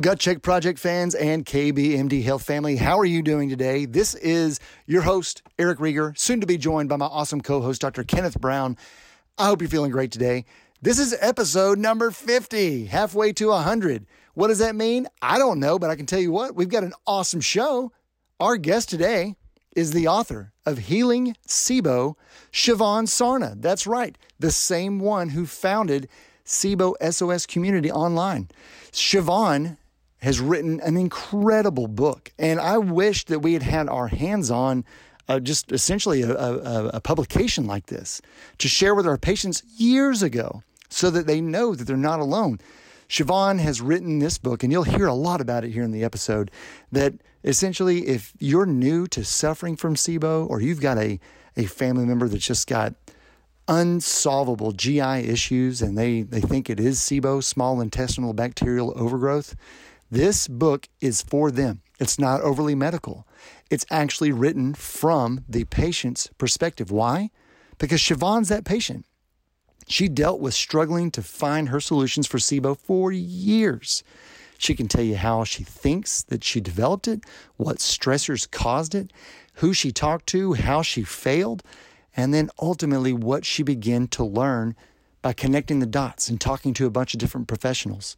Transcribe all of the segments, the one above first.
Gut Check Project fans and KBMD Health family. How are you doing today? This is your host, Eric Rieger, soon to be joined by my awesome co host, Dr. Kenneth Brown. I hope you're feeling great today. This is episode number 50, halfway to 100. What does that mean? I don't know, but I can tell you what, we've got an awesome show. Our guest today is the author of Healing SIBO, Siobhan Sarna. That's right, the same one who founded SIBO SOS Community Online. Siobhan has written an incredible book, and I wish that we had had our hands on uh, just essentially a, a, a publication like this to share with our patients years ago so that they know that they're not alone. Siobhan has written this book, and you'll hear a lot about it here in the episode. That essentially, if you're new to suffering from SIBO, or you've got a, a family member that's just got unsolvable GI issues and they, they think it is SIBO, small intestinal bacterial overgrowth, this book is for them. It's not overly medical. It's actually written from the patient's perspective. Why? Because Siobhan's that patient. She dealt with struggling to find her solutions for SIBO for years. She can tell you how she thinks that she developed it, what stressors caused it, who she talked to, how she failed, and then ultimately what she began to learn by connecting the dots and talking to a bunch of different professionals.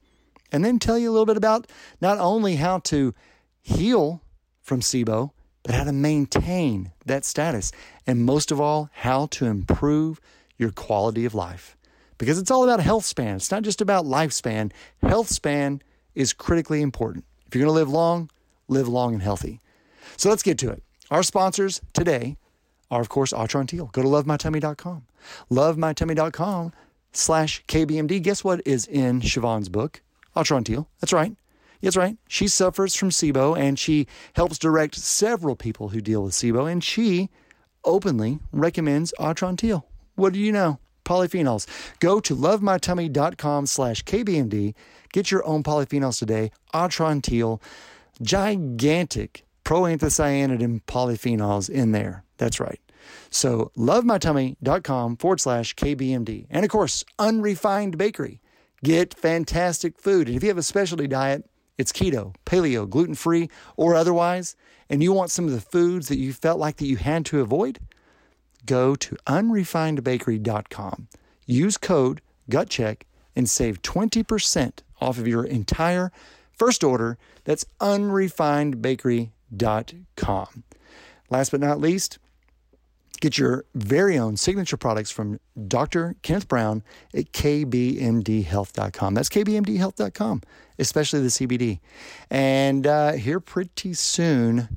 And then tell you a little bit about not only how to heal from SIBO, but how to maintain that status. And most of all, how to improve your quality of life. Because it's all about health span. It's not just about lifespan. Health span is critically important. If you're going to live long, live long and healthy. So let's get to it. Our sponsors today are, of course, Atrantil. Go to lovemytummy.com. Lovemytummy.com slash KBMD. Guess what is in Siobhan's book? Atrantil. That's right. That's right. She suffers from SIBO and she helps direct several people who deal with SIBO, and she openly recommends Atrantil. What do you know? Polyphenols. Go to lovemytummy.com slash KBMD. Get your own polyphenols today. Atrantil, gigantic proanthocyanidin polyphenols in there. That's right. So lovemytummy.com forward slash KBMD. And of course, unrefined bakery. Get fantastic food. And if you have a specialty diet, it's keto, paleo, gluten free, or otherwise, and you want some of the foods that you felt like that you had to avoid, go to unrefinedbakery.com. Use code GUTCHECK and save 20% off of your entire first order. That's unrefinedbakery.com. Last but not least, get your very own signature products from Dr. Kenneth Brown at kbmdhealth.com. That's kbmdhealth.com, especially the CBD. And uh, here pretty soon, there'll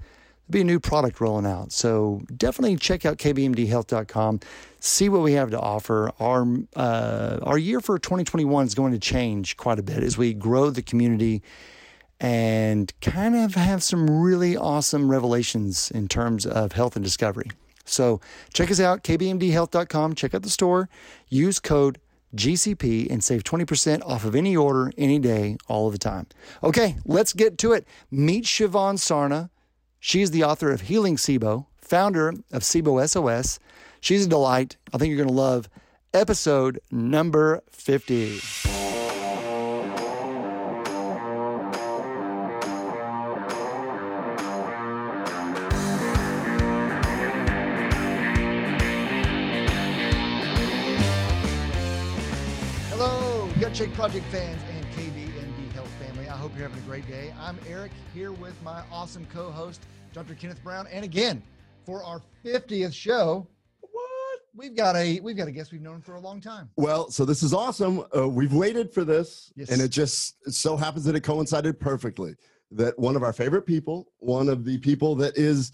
be a new product rolling out. So definitely check out kbmdhealth.com, see what we have to offer. Our, uh, our year for 2021 is going to change quite a bit as we grow the community and kind of have some really awesome revelations in terms of health and discovery. So check us out, kbmdhealth.com. Check out the store. Use code GCP and save 20% off of any order, any day, all of the time. Okay, let's get to it. Meet Siobhan Sarna. She's the author of Healing SIBO, founder of SIBO SOS. She's a delight. I think you're going to love episode number 50. Project fans and KBMD Health family. I hope you're having a great day. I'm Eric here with my awesome co-host, Dr. Kenneth Brown. And again, for our 50th show, what? We've got a we've got a guest we've known for a long time. Well, so this is awesome. Uh, we've waited for this, Yes. and it just it so happens that it coincided perfectly. That one of our favorite people, one of the people that is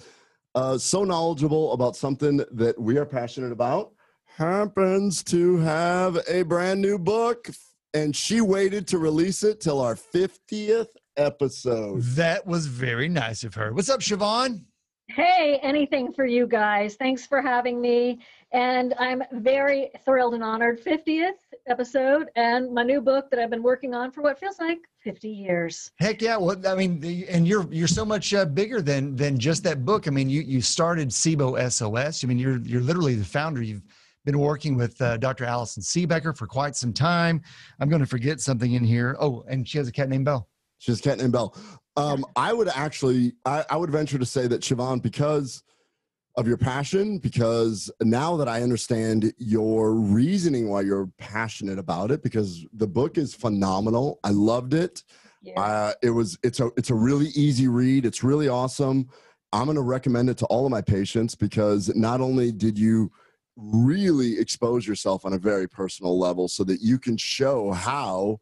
uh, so knowledgeable about something that we are passionate about, happens to have a brand new book, and she waited to release it till our 50th episode. That was very nice of her. What's up, Siobhan? Hey, anything for you guys. Thanks for having me. And I'm very thrilled and honored. 50th episode and my new book that I've been working on for what feels like 50 years. Heck yeah! Well, I mean, the, and you're you're so much uh, bigger than than just that book. I mean, you you started SIBO SOS. I mean, you're you're literally the founder. You've been working with uh, Dr. Allison Siebecker for quite some time. I'm going to forget something in here. Oh, and she has a cat named Belle. She has a cat named Belle. Um, I would actually, I, I would venture to say that Siobhan, because of your passion, because now that I understand your reasoning why you're passionate about it, because the book is phenomenal. I loved it. Yeah. Uh, it was it's a it's a really easy read. It's really awesome. I'm going to recommend it to all of my patients because not only did you really expose yourself on a very personal level so that you can show how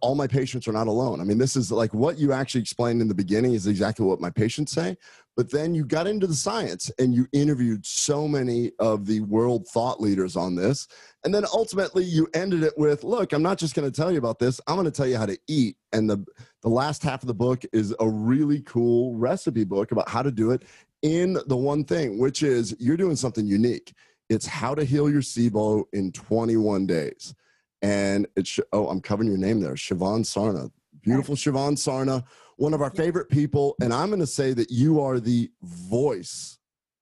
all my patients are not alone. I mean, this is like what you actually explained in the beginning is exactly what my patients say. But then you got into the science and you interviewed so many of the world thought leaders on this. And then ultimately you ended it with, look, I'm not just going to tell you about this. I'm going to tell you how to eat. And the, the last half of the book is a really cool recipe book about how to do it in the one thing, which is you're doing something unique. It's how to heal your SIBO in 21 days. And it's, oh, I'm covering your name there, Siobhan Sarna. Beautiful Siobhan Sarna, one of our favorite people. And I'm going to say that you are the voice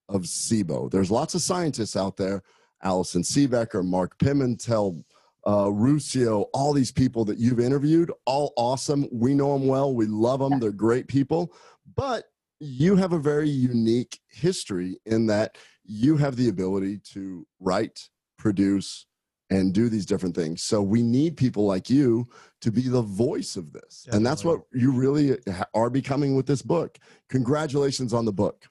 of SIBO. There's lots of scientists out there, Allison Siebecker, Mark Pimentel, uh, Ruscio, all these people that you've interviewed, all awesome. We know them well. We love them. They're great people. But you have a very unique history in that you have the ability to write, produce, and do these different things. So we need people like you to be the voice of this. And that's what you really are becoming with this book. Congratulations on the book.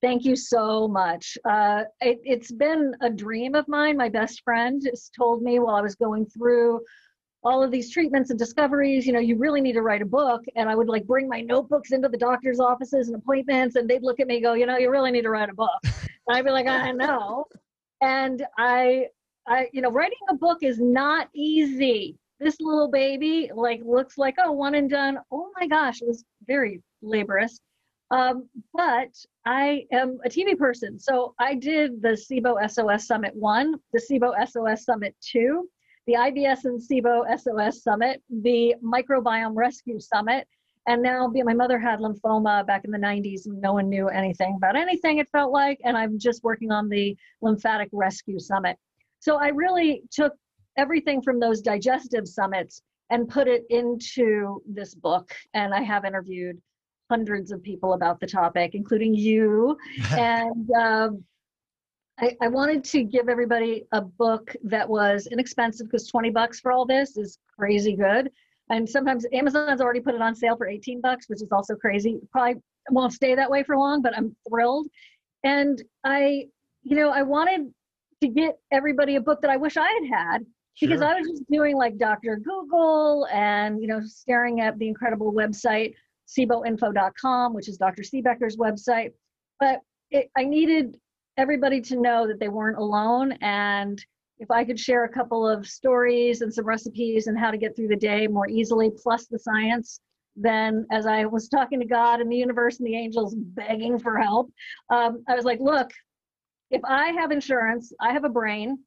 Thank you so much. Uh, it, it's been a dream of mine. My best friend has told me while I was going through all of these treatments and discoveries, you know, you really need to write a book. And I would like bring my notebooks into the doctor's offices and appointments, and they'd look at me and go, you know, you really need to write a book. And I'd be like, I know. And I, I, you know, writing a book is not easy. This little baby like looks like oh one and done. Oh my gosh, it was very laborious. Um, but I am a TV person, so I did the SIBO SOS Summit one, the SIBO SOS Summit two, the IBS and SIBO SOS Summit, the Microbiome Rescue Summit, and now be- my mother had lymphoma back in the 90s and no one knew anything about anything it felt like and i'm just working on the lymphatic rescue summit. So i really took everything from those digestive summits and put it into this book and i have interviewed hundreds of people about the topic including you and um, I, I wanted to give everybody a book that was inexpensive because 20 bucks for all this is crazy good and sometimes Amazon's already put it on sale for 18 bucks, which is also crazy. Probably won't stay that way for long, but I'm thrilled. And I, you know, I wanted to get everybody a book that I wish I had had because Sure. I was just doing like Dr. Google and, you know, staring at the incredible website, SIBOinfo.com, which is Dr. Siebecker's website. But it, I needed everybody to know that they weren't alone and if I could share a couple of stories and some recipes and how to get through the day more easily, plus the science, then as I was talking to God and the universe and the angels begging for help, um, I was like, look, if I have insurance, I have a brain,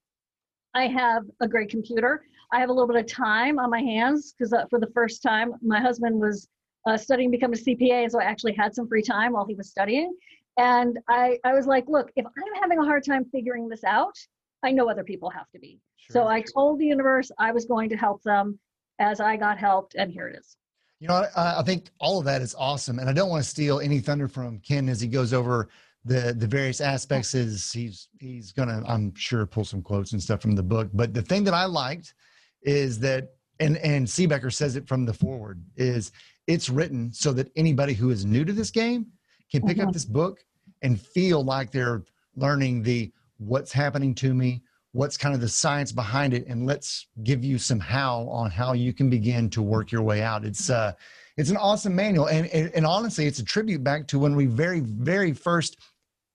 I have a great computer, I have a little bit of time on my hands because uh, for the first time, my husband was uh, studying to become a CPA, and so I actually had some free time while he was studying. And I, I was like, look, if I'm having a hard time figuring this out, I know other people have to be. So Sure. I told the universe I was going to help them as I got helped, and here it is. You know, I, I think all of that is awesome, and I don't want to steal any thunder from Ken as he goes over the the various aspects. Is he's he's gonna, I'm sure, pull some quotes and stuff from the book. But the thing that I liked is that, and and Siebecker says it from the forward, is it's written so that anybody who is new to this game can pick up Mhm. this book and feel like they're learning the what's happening to me what's kind of the science behind it and let's give you some how on how you can begin to work your way out it's uh it's an awesome manual and and, and honestly it's a tribute back to when we very very first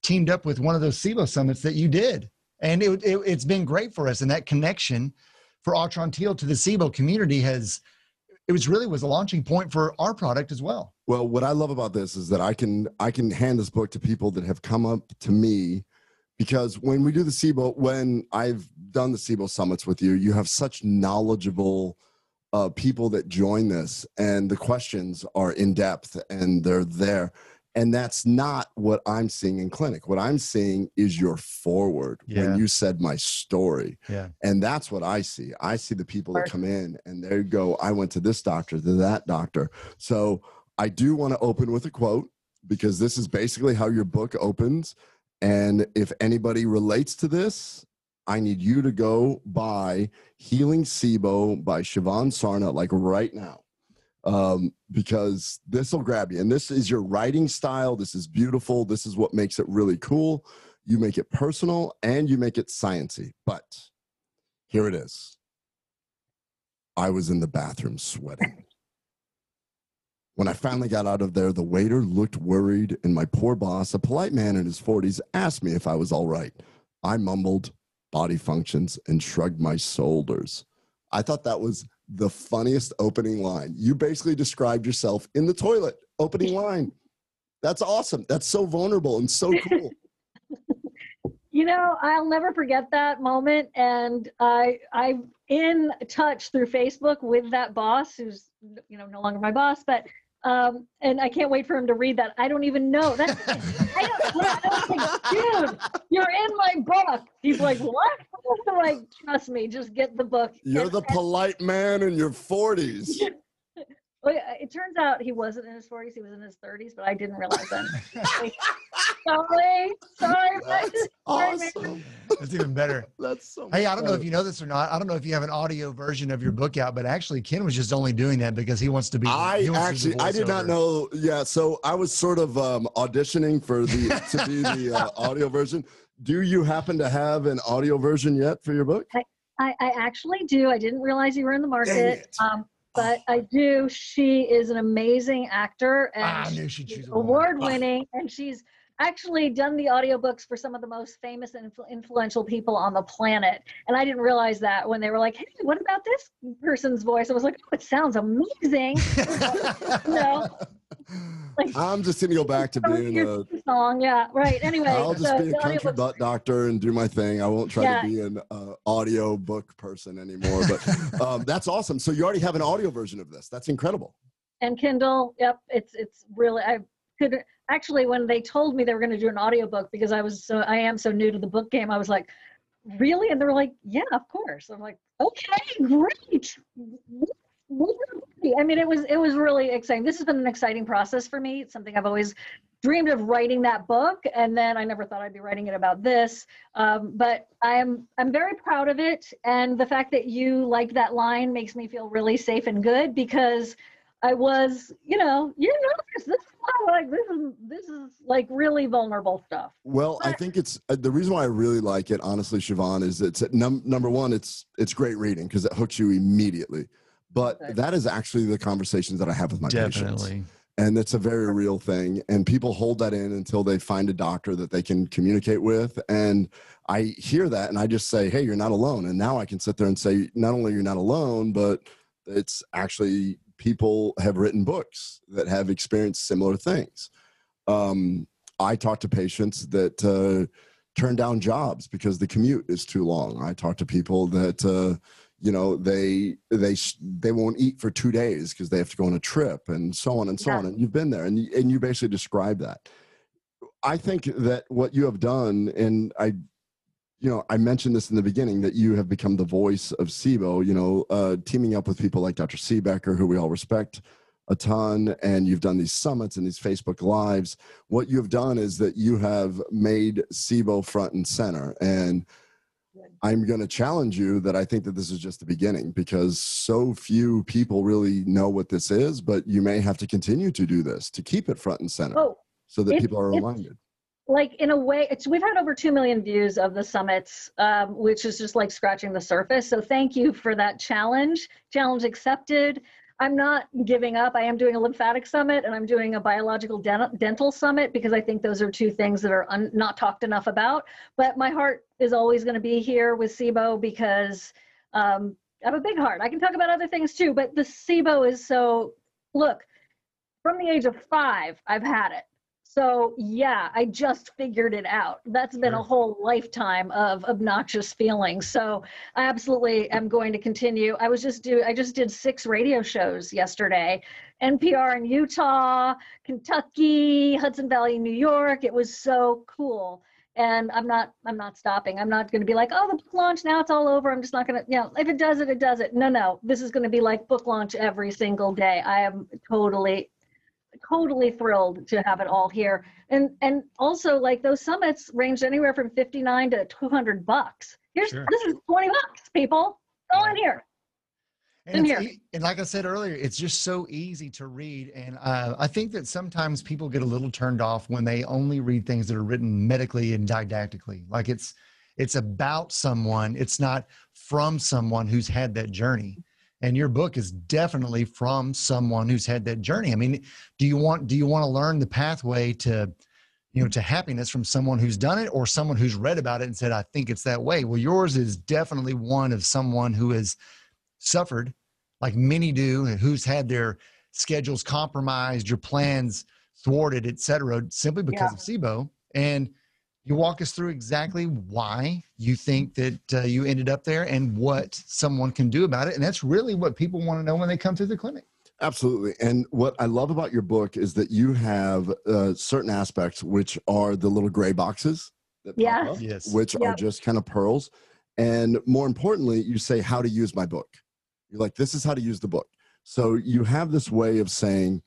teamed up with one of those SIBO summits that you did and it, it it's been great for us and that connection for Atrantil to the SIBO community has it was really was a launching point for our product as well Well, what I love about this is that I can I can hand this book to people that have come up to me because when we do the SIBO, when I've done the SIBO summits with you, you have such knowledgeable uh, people that join this, and the questions are in depth and they're there. And that's not what I'm seeing in clinic. What I'm seeing is your forward Yeah. when you said my story. Yeah. And that's what I see. I see the people that come in and they go, I went to this doctor, to that doctor. So I do want to open with a quote because this is basically how your book opens. And if anybody relates to this, I need you to go buy Healing SIBO by Siobhan Sarna, like right now. Um, because this will grab you. And this is your writing style. This is beautiful. This is what makes it really cool. You make it personal and you make it sciency. But here it is. I was in the bathroom sweating. When I finally got out of there, the waiter looked worried, and my poor boss, a polite man in his 40s, asked me if I was all right. I mumbled body functions and shrugged my shoulders. I thought that was the funniest opening line. You basically described yourself in the toilet, opening line. That's awesome. That's so vulnerable and so cool. You know, I'll never forget that moment, and I I'm in touch through Facebook with that boss, who's you know no longer my boss, but um, and I can't wait for him to read that. I don't even know that. I don't, I don't like, dude, you're in my book. He's like, what? I'm like, trust me, just get the book. You're And- the polite man in your 40s. Well, yeah, it turns out he wasn't in his 40s; he was in his 30s, but I didn't realize that. sorry, sorry. That's awesome. That's even better. That's so Hey, I don't know if you know this or not. I don't know if you have an audio version of your book out, but actually, Ken was just only doing that because he wants to be. I he wants to do actually I did not know. Yeah, so I was sort of um, auditioning for the to be the uh, audio version. Do you happen to have an audio version yet for your book? I, I actually do. I didn't realize you were in the market. it. Um, but I do. She is an amazing actor and Ah, I knew she'd choose award winning, and she's actually done the audiobooks for some of the most famous and influ- influential people on the planet. And I didn't realize that when they were like, "Hey, what about this person's voice?" I was like, "Oh, it sounds amazing." No. Like- I'm just gonna go back to being a. song, yeah, right. Anyway, I'll just so be a country butt doctor and do my thing. I won't try Yeah. to be an uh, audio book person anymore. But um, that's awesome. So you already have an audio version of this. That's incredible. and Kindle. Yep, it's it's really I could actually when they told me they were going to do an audiobook because I was so I am so new to the book game. I was like, really? And they were like, yeah, of course. I'm like, okay, great. I mean, it was it was really exciting. This has been an exciting process for me. It's something I've always dreamed of writing that book, and then I never thought I'd be writing it about this. Um, but I'm I'm very proud of it, and the fact that you like that line makes me feel really safe and good because I was, you know, you're nervous. This is like this is this is like really vulnerable stuff. Well, I think it's uh, the reason why I really like it, honestly, Siobhan, is it's num- number one, it's it's great reading because it hooks you immediately. But Good. that is actually the conversations that I have with my patients, and it's a very real thing. And people hold that in until they find a doctor that they can communicate with. And I hear that, and I just say, "Hey, you're not alone." And now I can sit there and say, not only you're not alone, but it's actually people have written books that have experienced similar things. Um, I talk to patients that uh, turn down jobs because the commute is too long. I talk to people that uh, you know they they they won't eat for two days because they have to go on a trip and so on and so Yeah. on. And you've been there, and you, and you basically describe that. I think that what you have done, and I, you know, I mentioned this in the beginning that you have become the voice of SIBO. You know, uh, teaming up with people like Dr. Siebecker, who we all respect a ton, and you've done these summits and these Facebook lives. What you've done is that you have made SIBO front and center, and I'm going to challenge you that I think that this is just the beginning because so few people really know what this is, but you may have to continue to do this to keep it front and center Oh, so that people are reminded. like in a way it's we've had over 2 million views of the summits um, which is just like scratching the surface so thank you for that challenge challenge accepted i'm not giving up. I am doing a lymphatic summit and i'm doing a biological dental, summit because i think those are two things that are un, not talked enough about. But my heart is always going to be here with sibo because um, i have a big heart. I can talk about other things too but the sibo is so look from the age of five i've had it so yeah, I just figured it out. That's been a whole lifetime of obnoxious feelings. So I absolutely am going to continue. I was just do I just did six radio shows yesterday NPR in Utah, Kentucky, Hudson Valley, New York. It was so cool. And I'm not I'm not stopping. I'm not going to be like, "Oh, the book launch now it's all over. I'm just not going to, you know, if it does it, it does it." No, no. This is going to be like book launch every single day. I am totally totally thrilled to have it all here. And and also like those summits ranged anywhere from 59 to 200 bucks. Here's Sure. this is 20 bucks, people. Go in here. And, e- and like I said earlier, it's just so easy to read. And uh, I think that sometimes people get a little turned off when they only read things that are written medically and didactically. Like it's it's about someone. It's not from someone who's had that journey. And your book is definitely from someone who's had that journey. I mean, do you want do you want to learn the pathway to you know to happiness from someone who's done it or someone who's read about it and said, I think it's that way? Well, yours is definitely one of someone who has suffered like many do who's had their schedules compromised your plans thwarted etc simply because of sibo and you walk us through exactly why you think that uh, you ended up there and what someone can do about it and that's really what people want to know when they come through the clinic Absolutely. And what I love about your book is that you have uh, certain aspects which are the little gray boxes that pop Yes. up, yes which are just kind of pearls. And more importantly, you say how to use my book. You're like, this is how to use the book. So you have this way of saying,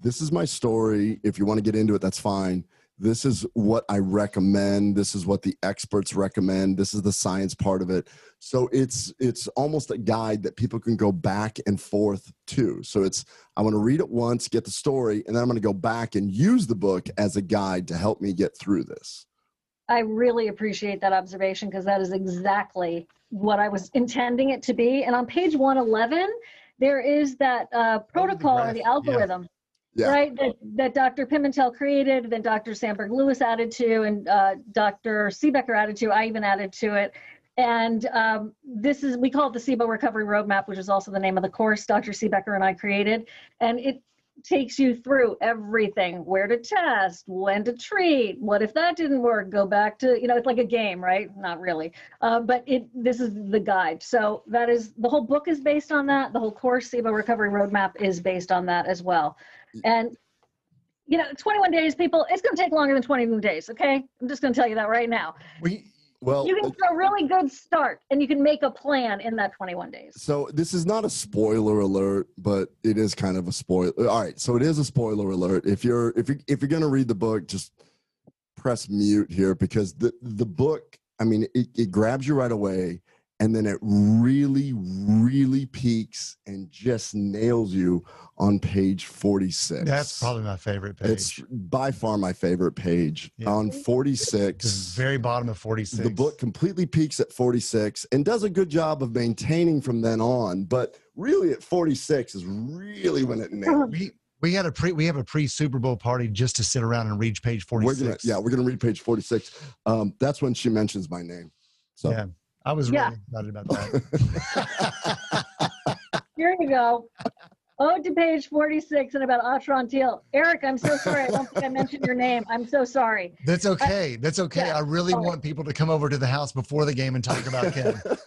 this is my story. If you want to get into it, that's fine. This is what I recommend. This is what the experts recommend. This is the science part of it. So it's it's almost a guide that people can go back and forth to. So it's I want to read it once, get the story, and then I'm going to go back and use the book as a guide to help me get through this. I really appreciate that observation because that is exactly what I was intending it to be. And on page 111, there is that uh, protocol or the algorithm, Yeah. Right? That, that Dr. Pimentel created, then Dr. Sandberg Lewis added to, and uh, Dr. Siebecker added to. I even added to it. And um, this is, we call it the SIBO Recovery Roadmap, which is also the name of the course Dr. Siebecker and I created. And it takes you through everything where to test when to treat what if that didn't work go back to you know it's like a game right not really uh, but it this is the guide so that is the whole book is based on that the whole course SIBO recovery roadmap is based on that as well and you know 21 days people it's going to take longer than 21 days okay i'm just going to tell you that right now we Well, you can get a really good start and you can make a plan in that 21 days So this is not a spoiler alert, but it is kind of a spoiler. Uh, all right, so it is a spoiler alert. If you're if you if you're gonna read the book, just press mute here because the the book, I mean, it, it grabs you right away, and then it really, really peaks and just nails you on page 46. that's probably my favorite page it's by far my favorite page. Yeah. On 46. the very bottom of 46 The book completely peaks at 46 and does a good job of maintaining from then on, but really at 46 is really when it nails. we we had a pre we have a pre Super Bowl party just to sit around and read page We're 46 gonna, yeah, we're gonna read page 46. Um, that's when she mentions my name. So Yeah. I was Yeah. really excited about that. Here you go. Ode to page 46 and about Atrantil. Eric, I'm so sorry. I don't think I mentioned your name. I'm so sorry. That's okay. That's okay. yeah, I really sorry. want people to come over to the house before the game and talk about Ken.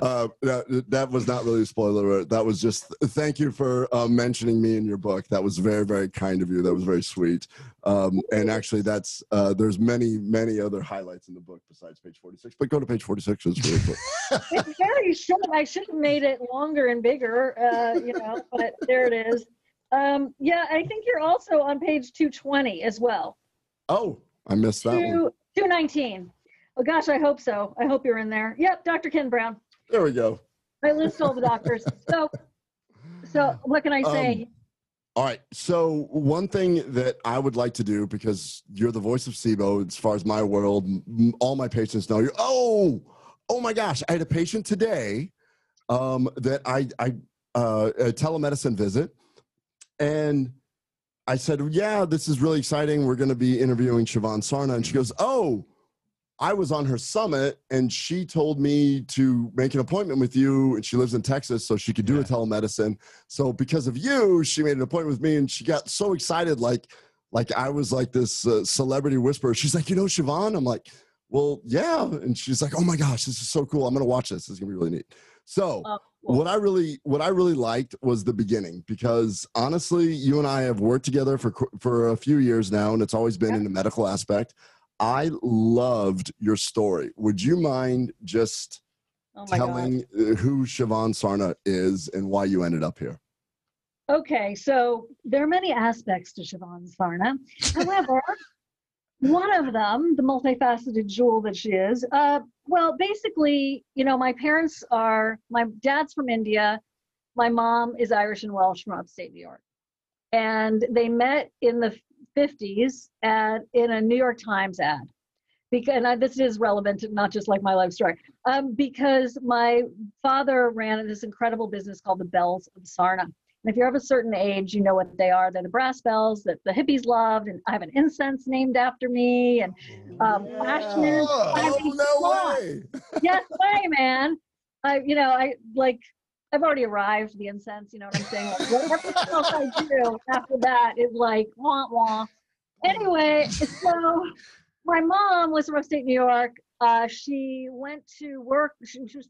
uh, that, that was not really a spoiler alert. That was just thank you for uh, mentioning me in your book. That was very, very kind of you. That was very sweet. Um, and actually, that's uh, there's many, many other highlights in the book besides page 46. But go to page 46. It's really cool. It's very short. I should have made it longer and bigger, uh, you know, but there it is. Um, yeah, I think you're also on page 220 as well. Oh, I missed that one. Two, 219. Oh gosh, I hope so. I hope you're in there. Yep, Dr. Ken Brown. There we go. I list all the doctors. So, so what can I say? Um, All right. So one thing that I would like to do because you're the voice of SIBO as far as my world, all my patients know you. Oh, oh my gosh! I had a patient today um, that I I uh, a telemedicine visit, and I said, "Yeah, this is really exciting. We're going to be interviewing Siobhan Sarna," and she goes, "Oh." I was on her summit and she told me to make an appointment with you. And she lives in Texas, so she could do a telemedicine. So because of you, she made an appointment with me, and she got so excited, like like I was like this uh, celebrity whisperer. She's like, you know, Siobhan. I'm like, well, yeah. And she's like, oh my gosh, this is so cool. I'm gonna watch this. This is gonna be really neat. So Oh, cool. what I really what I really liked was the beginning because honestly, you and I have worked together for for a few years now, and it's always been Yeah. in the medical aspect. I loved your story. Would you mind just oh my God. telling uh, who Siobhan Sarna is and why you ended up here? Okay, so there are many aspects to Siobhan Sarna. However, one of them, the multifaceted jewel that she is, uh, well, basically, you know, my parents are, my dad's from India, my mom is Irish and Welsh from upstate New York. And they met in the 50s at, in a New York Times ad. Because, and I, this is relevant not just like my life story, um, because my father ran this incredible business called the Bells of Sarna. And if you're of a certain age, you know what they are. They're the brass bells that the hippies loved, and I have an incense named after me. And um, passionate. I Oh mean, no come way! yes, way, man. I, you know, I like. I've already arrived. The incense. You know what I'm saying? Like, whatever else I do after that is like wah wah. Anyway, so my mom was from upstate New York. Uh, she went to work. She, she was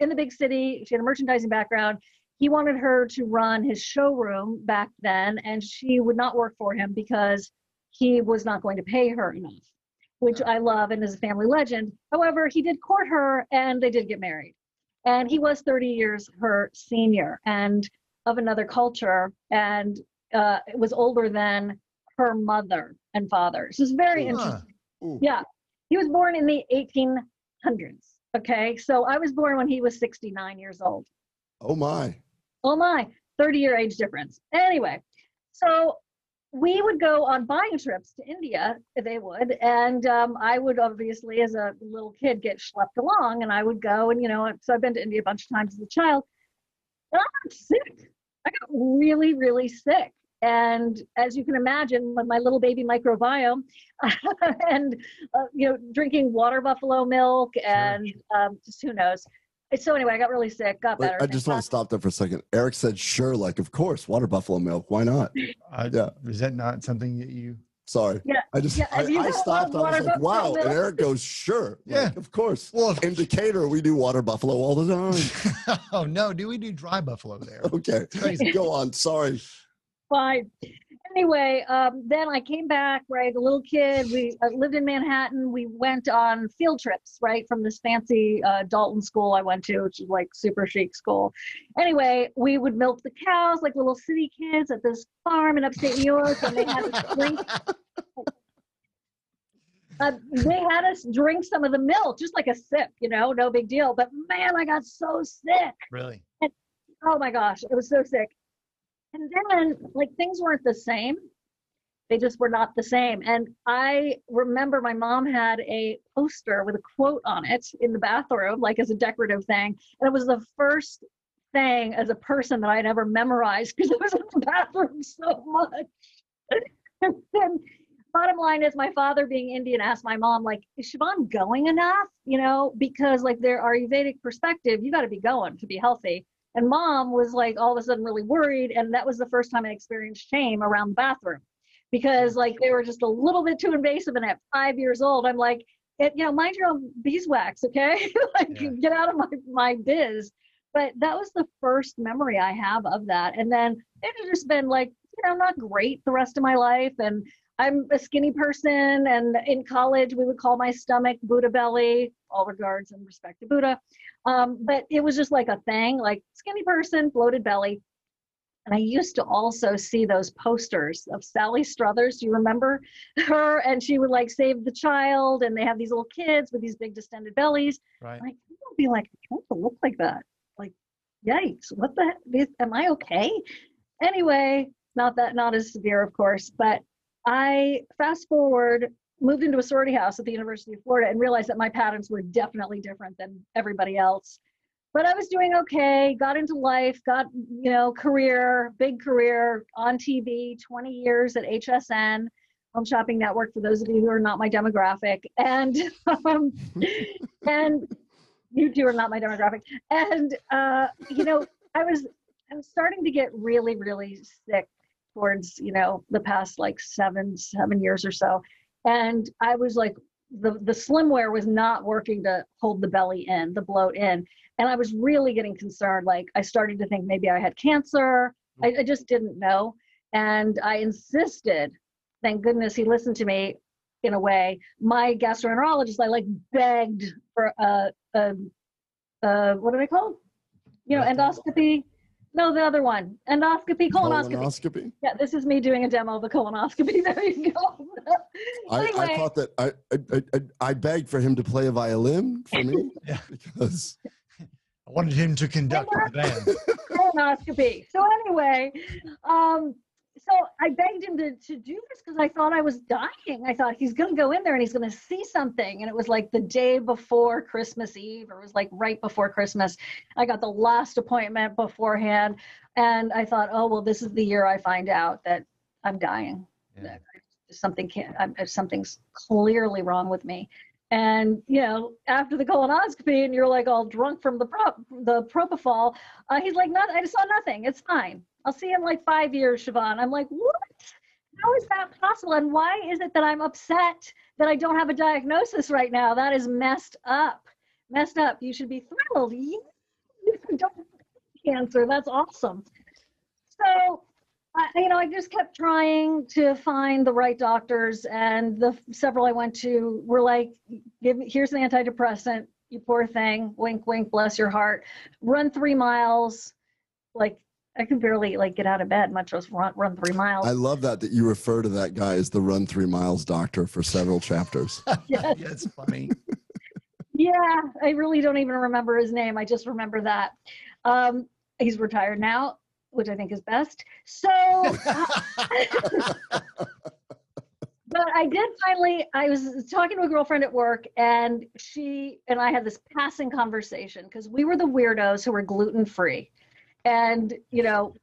in the big city. She had a merchandising background. He wanted her to run his showroom back then, and she would not work for him because he was not going to pay her enough, which I love and is a family legend. However, he did court her, and they did get married. And he was 30 years her senior and of another culture, and uh, was older than her mother and father. So it's very interesting. Ooh. Yeah. He was born in the 1800s. Okay. So I was born when he was 69 years old. Oh my! Oh my, 30 year age difference. Anyway, so we would go on buying trips to India, they would, and um, I would obviously, as a little kid, get schlepped along, and I would go, and you know, so I've been to India a bunch of times as a child, and I got sick. I got really, really sick. And as you can imagine, with my little baby microbiome, and uh, you know, drinking water buffalo milk, and um, just who knows. So anyway, I got really sick, got Wait, better. I just want to stop there for a second. Eric said, "Sure, like of course, water buffalo milk. Why not?" Uh, Yeah. Is that not something that you? Sorry. Yeah, I just yeah, I, have you I had stopped. I was water like, buffalo wow. And? Eric goes, sure. Yeah. Like, of course. Well, In Decatur, we do water buffalo all the time. oh no, do we do dry buffalo there? Okay. Go on. Sorry. fine. Anyway, um, then I came back, right? A little kid. We uh, lived in Manhattan. We went on field trips, right, from this fancy uh, Dalton school I went to, which is like super chic school. Anyway, we would milk the cows like little city kids at this farm in upstate New York, and they had us drink. Uh, they had us drink some of the milk, just like a sip, you know, no big deal. But man, I got so sick. Really? Oh my gosh, it was so sick. And then, like, things weren't the same. They just were not the same. And I remember my mom had a poster with a quote on it in the bathroom, like as a decorative thing. And it was the first thing as a person that I'd ever memorized because I was in the bathroom so much. and then, bottom line is, my father, being Indian, asked my mom, like, is Siobhan going enough? You know, because, like, their Ayurvedic perspective, you got to be going to be healthy. And mom was like all of a sudden really worried. And that was the first time I experienced shame around the bathroom because mm. like they were just a little bit too invasive. And at five years old, I'm like, it, you know, mind your own beeswax, okay? like Yeah. get out of my, my biz. But that was the first memory I have of that. And then it's just been like, you know, not great the rest of my life. And I'm a skinny person. And in college, we would call my stomach Buddha belly, all regards and respect to Buddha. Um, but it was just like a thing, like skinny person, bloated belly. And I used to also see those posters of Sally Struthers. Do you remember her? And she would like save the child, and they have these little kids with these big distended bellies. Right. Like, I would be like, I to look like that. Like, yikes! What the? Heck? Am I okay? Anyway, not that, not as severe, of course. But I fast forward, moved into a sorority house at the University of Florida, and realized that my patterns were definitely different than everybody else. But I was doing okay. Got into life. Got you know career, big career on TV. 20 years at HSN. Home Shopping Network for those of you who are not my demographic, and um, and you two are not my demographic. And uh, you know, I was I was starting to get really really sick towards you know the past like seven seven years or so, and I was like the the slimwear was not working to hold the belly in, the bloat in, And I was really getting concerned. Like I started to think maybe I had cancer. I, I just didn't know. And I insisted, thank goodness he listened to me in a way. My gastroenterologist, I like begged for a, a, a what are they called? You know, endoscopy. No, the other one, endoscopy, colonoscopy. Colonoscopy. Yeah, this is me doing a demo of a colonoscopy. There you go. I, I thought that I, I, I, I begged for him to play a violin for me Yeah. because I wanted him to conduct the band. colonoscopy. So anyway, um, so I begged him to, to do this because I thought I was dying. I thought he's going to go in there and he's going to see something. And it was like the day before Christmas Eve, or it was like right before Christmas. I got the last appointment beforehand. And I thought, oh, well, this is the year I find out that I'm dying. Yeah. That Something can't, I'm, something's clearly wrong with me. And, you know, after the colonoscopy and you're like all drunk from the, prop, the propofol, uh, he's like, not, I saw nothing. It's fine. I'll see you in like five years, Siobhan. I'm like, what? How is that possible? And why is it that I'm upset that I don't have a diagnosis right now? That is messed up. Messed up. You should be thrilled. You don't have cancer. That's awesome. So, I, you know, I just kept trying to find the right doctors, and the several I went to were like, "Give me here's an antidepressant. You poor thing. Wink, wink. Bless your heart. Run three miles. Like I can barely like get out of bed, much less run run three miles. I love that that you refer to that guy as the run three miles doctor for several chapters. Yes. yeah, it's funny. Yeah, I really don't even remember his name. I just remember that. Um, he's retired now, which I think is best. So, uh, but I did finally, I was talking to a girlfriend at work, and she and I had this passing conversation because we were the weirdos who were gluten free. And, you know,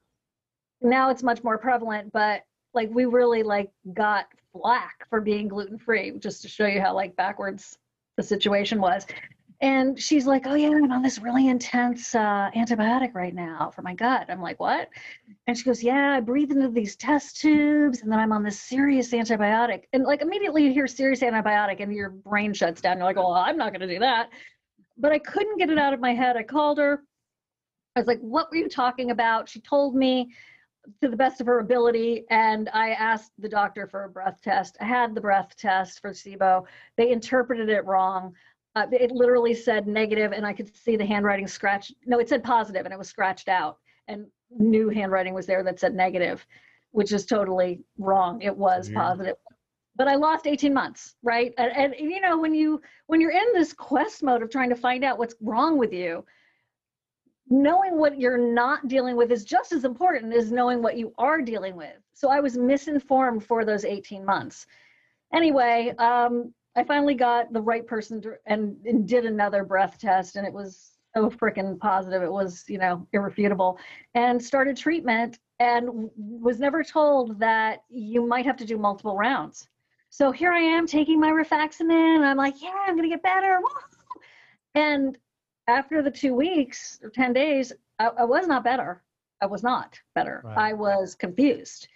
now it's much more prevalent, but like we really like got flack for being gluten free, just to show you how like backwards the situation was. And she's like, "Oh yeah, I'm on this really intense uh, antibiotic right now for my gut." I'm like, "What?" And she goes, "Yeah, I breathe into these test tubes, and then I'm on this serious antibiotic." And like immediately you hear serious antibiotic, and your brain shuts down. You're like, "Well, I'm not going to do that." But I couldn't get it out of my head. I called her. I was like, "What were you talking about?" She told me to the best of her ability, and I asked the doctor for a breath test. I had the breath test for SIBO. They interpreted it wrong. Uh, it literally said negative, and I could see the handwriting scratched. No, it said positive, and it was scratched out. And new handwriting was there that said negative, which is totally wrong. It was Weird. positive. But I lost 18 months, right? And, and you know, when you when you're in this quest mode of trying to find out what's wrong with you, knowing what you're not dealing with is just as important as knowing what you are dealing with. So I was misinformed for those 18 months. Anyway, um, I finally got the right person to, and, and did another breath test, and it was so freaking positive. It was, you know, irrefutable, and started treatment and was never told that you might have to do multiple rounds. So here I am taking my rifaximin, and I'm like, yeah, I'm gonna get better. Woo! And after the two weeks or 10 days, I, I was not better. I was not better. Right. I was confused.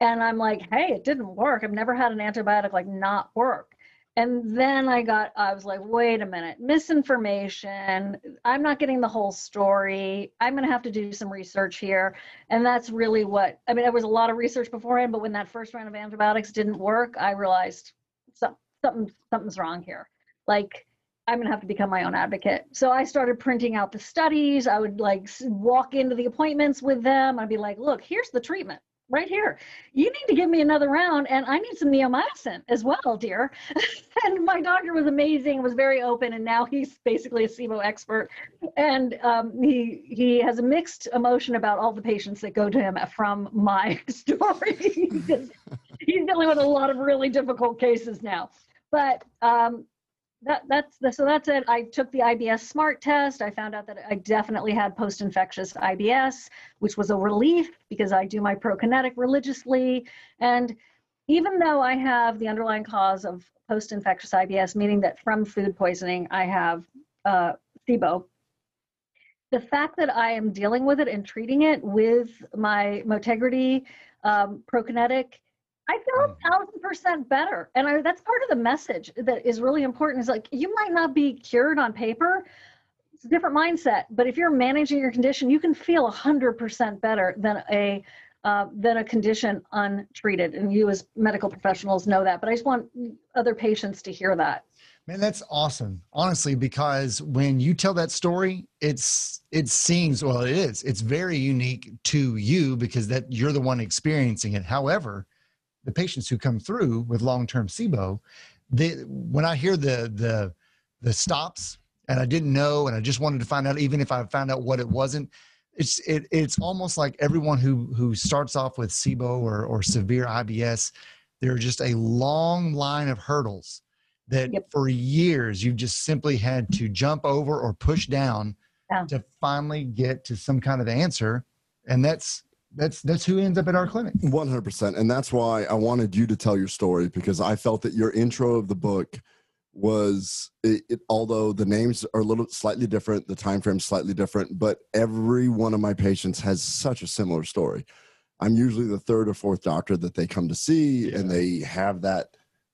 And I'm like, hey, it didn't work. I've never had an antibiotic like not work. And then I got, I was like, wait a minute, misinformation. I'm not getting the whole story. I'm going to have to do some research here. And that's really what, I mean, there was a lot of research beforehand, but when that first round of antibiotics didn't work, I realized some, something, something's wrong here. Like, I'm going to have to become my own advocate. So I started printing out the studies. I would like walk into the appointments with them. I'd be like, look, here's the treatment right here. You need to give me another round and I need some neomycin as well, dear. and my doctor was amazing, was very open. And now he's basically a SIBO expert. And um, he, he has a mixed emotion about all the patients that go to him from my story. He's dealing with a lot of really difficult cases now. But um, that that's the, so that's it. I took the IBS smart test. I found out that I definitely had post-infectious IBS, which was a relief because I do my prokinetic religiously. And even though I have the underlying cause of post-infectious IBS, meaning that from food poisoning I have uh, SIBO, the fact that I am dealing with it and treating it with my Motegrity um, prokinetic I feel a thousand percent better. And I, that's part of the message that is really important is like, you might not be cured on paper. it's a different mindset. But if you're managing your condition, you can feel a 100% better than a uh, than a condition untreated. And you, as medical professionals, know that. But I just want other patients to hear that. Man, that's awesome. Honestly, because when you tell that story, it's it seems well, it is. It's very unique to you because that you're the one experiencing it. However, the patients who come through with long-term SIBO, they when I hear the the the stops and I didn't know and I just wanted to find out, even if I found out what it wasn't, it's it, it's almost like everyone who who starts off with SIBO or or severe IBS, there are just a long line of hurdles that yep. for years you've just simply had to jump over or push down yeah. to finally get to some kind of answer and that's that's that's who ends up at our clinic 100% and that's why i wanted you to tell your story because i felt that your intro of the book was it, it, although the names are a little slightly different the time frame slightly different but every one of my patients has such a similar story i'm usually the third or fourth doctor that they come to see yeah. and they have that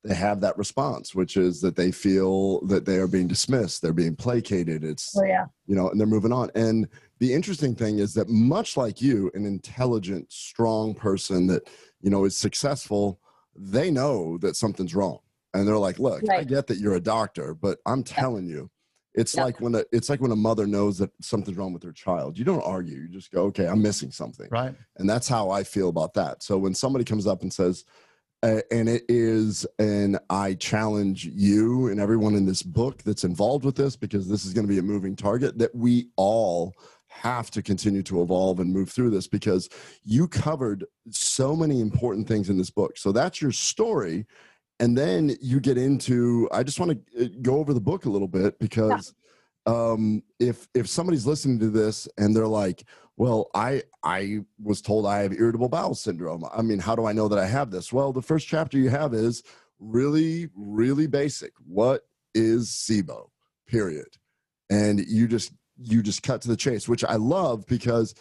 they have that response, which is that they feel that they are being dismissed, they're being placated. It's oh, yeah. you know, and they're moving on. And the interesting thing is that much like you, an intelligent, strong person that you know is successful, they know that something's wrong, and they're like, "Look, right. I get that you're a doctor, but I'm telling yeah. you." It's yeah. like when a, it's like when a mother knows that something's wrong with her child. You don't argue. You just go, "Okay, I'm missing something." Right. And that's how I feel about that. So when somebody comes up and says, uh, and it is and i challenge you and everyone in this book that's involved with this because this is going to be a moving target that we all have to continue to evolve and move through this because you covered so many important things in this book so that's your story and then you get into i just want to uh, go over the book a little bit because yeah. um, if if somebody's listening to this and they're like well, I I was told I have irritable bowel syndrome. I mean, how do I know that I have this? Well, the first chapter you have is really really basic. What is SIBO? Period. And you just you just cut to the chase, which I love because